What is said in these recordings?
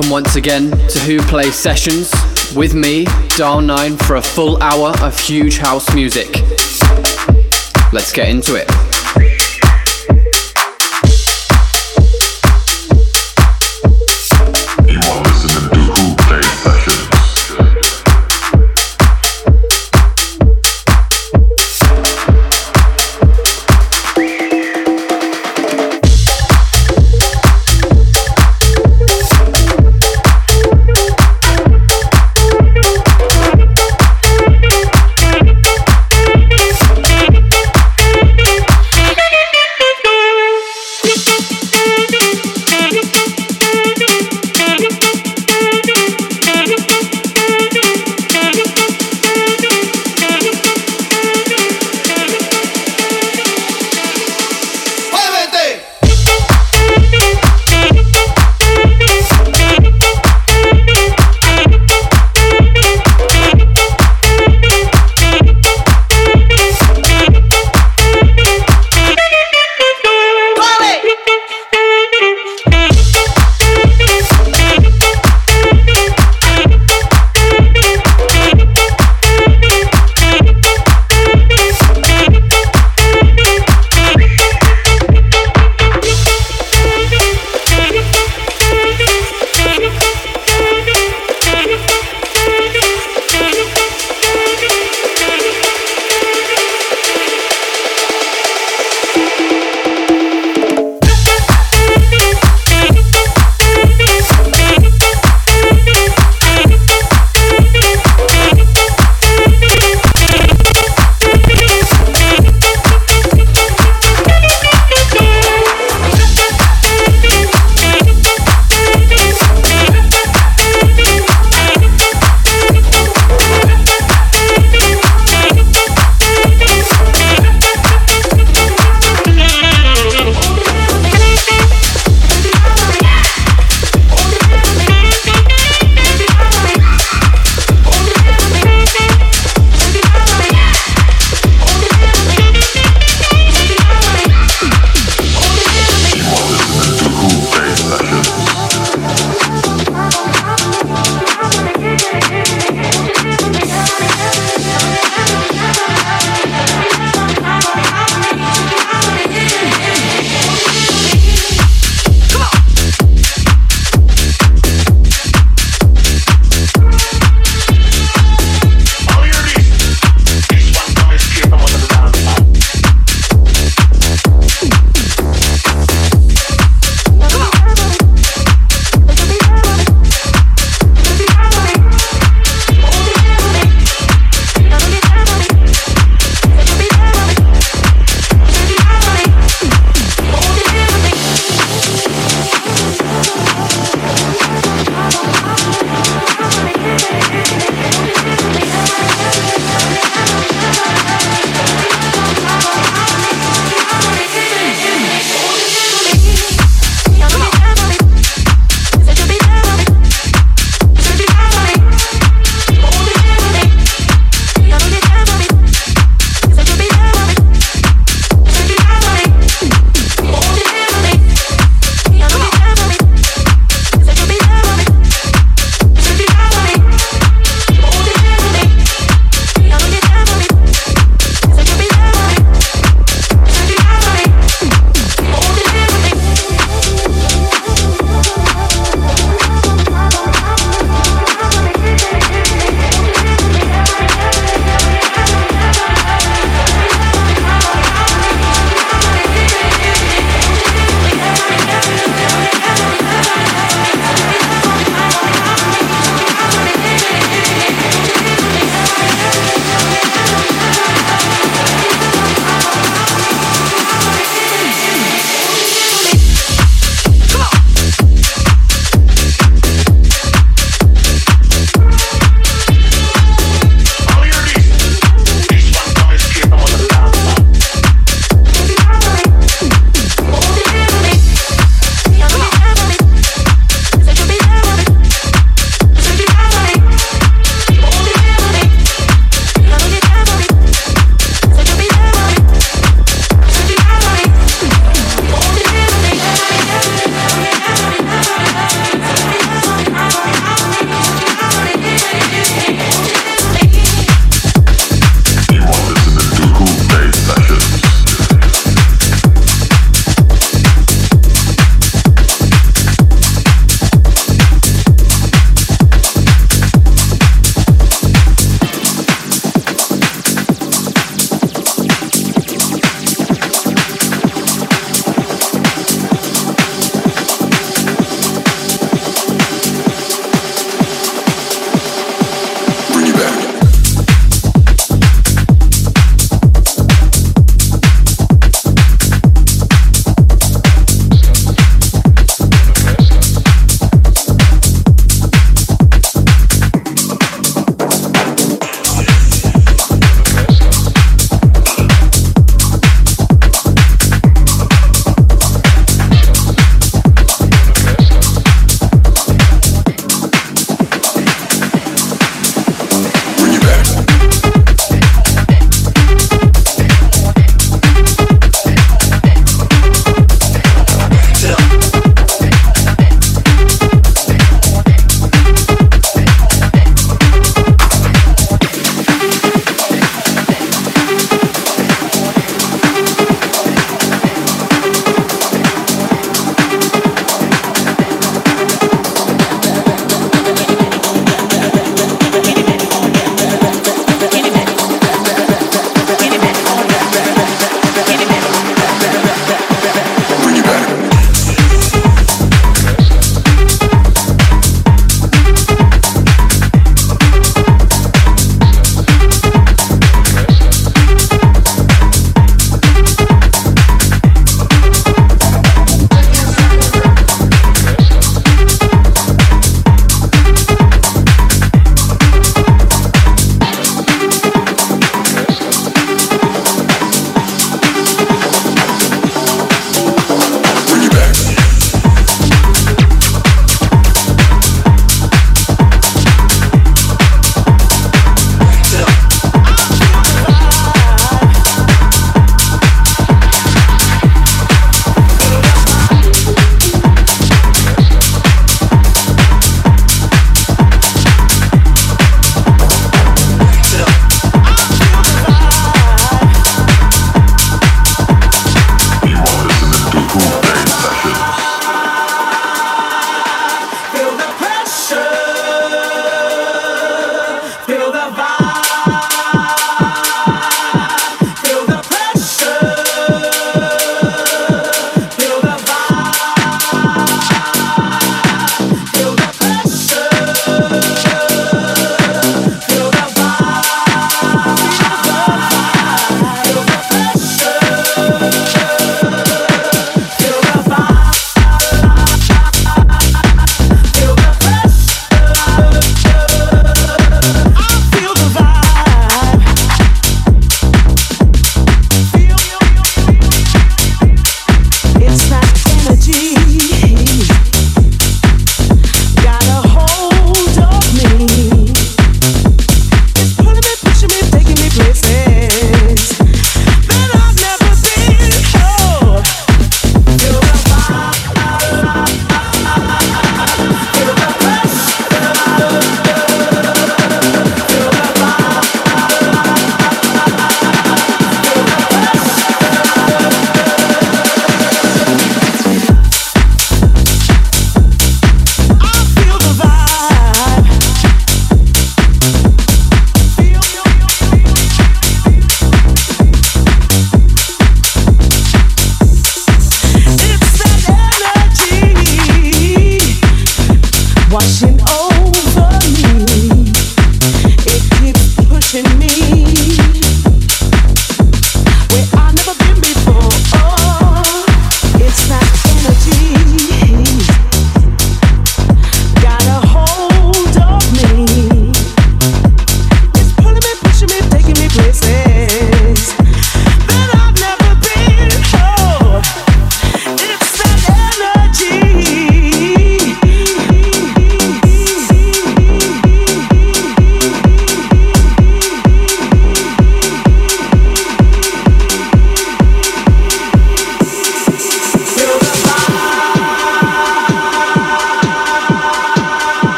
Welcome once again to Wh0 Plays Sessions with me, DIAL9, for a full hour of huge house music. Let's get into it.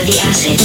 with the acid.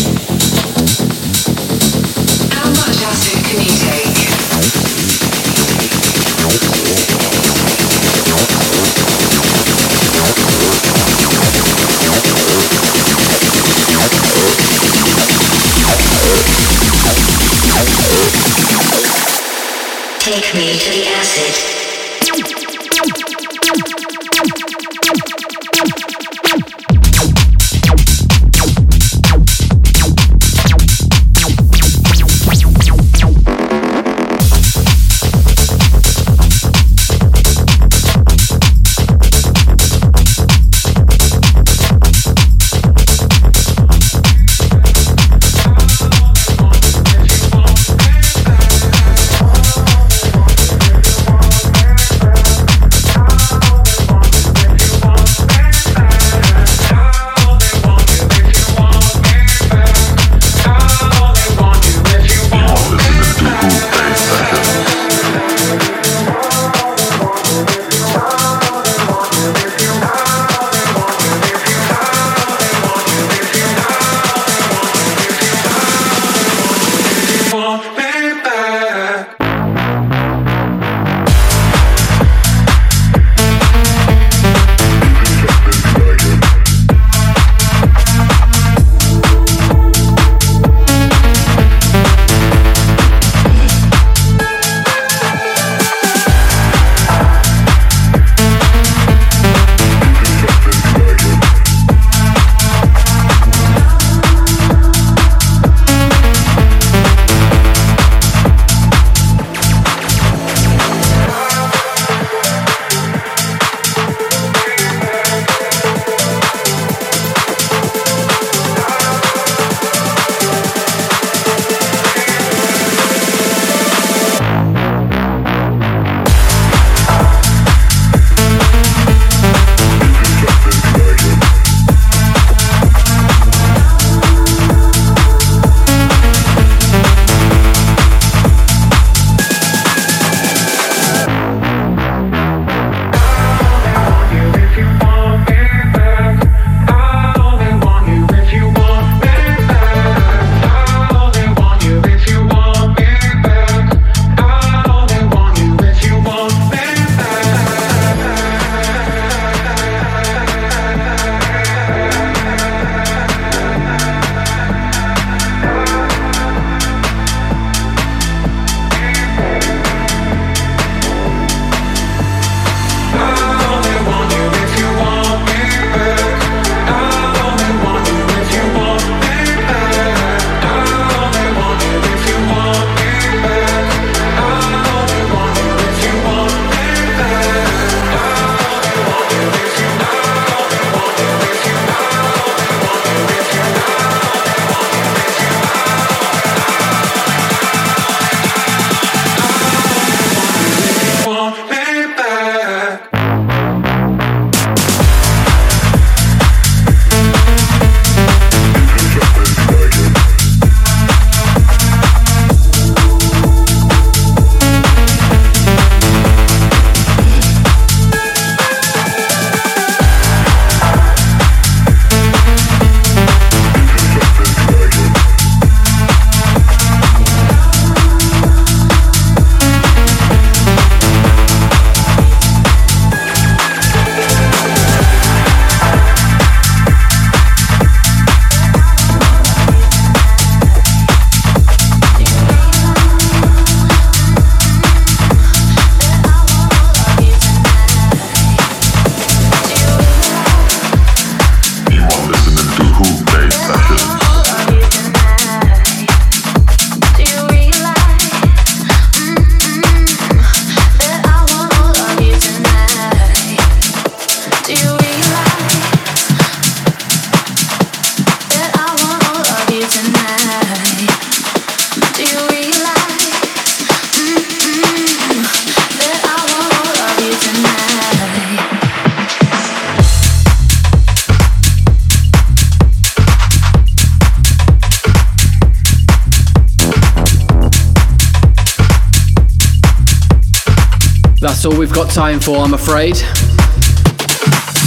Time for, I'm afraid.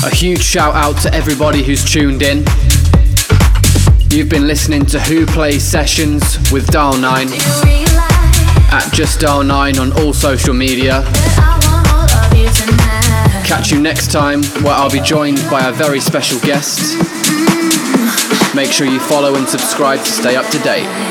A huge shout out to everybody who's tuned in. You've been listening to Wh0 Plays Sessions with DIAL9 at Just DIAL9 on all social media. Catch you next time where I'll be joined by a very special guest. Make sure you follow and subscribe to stay up to date.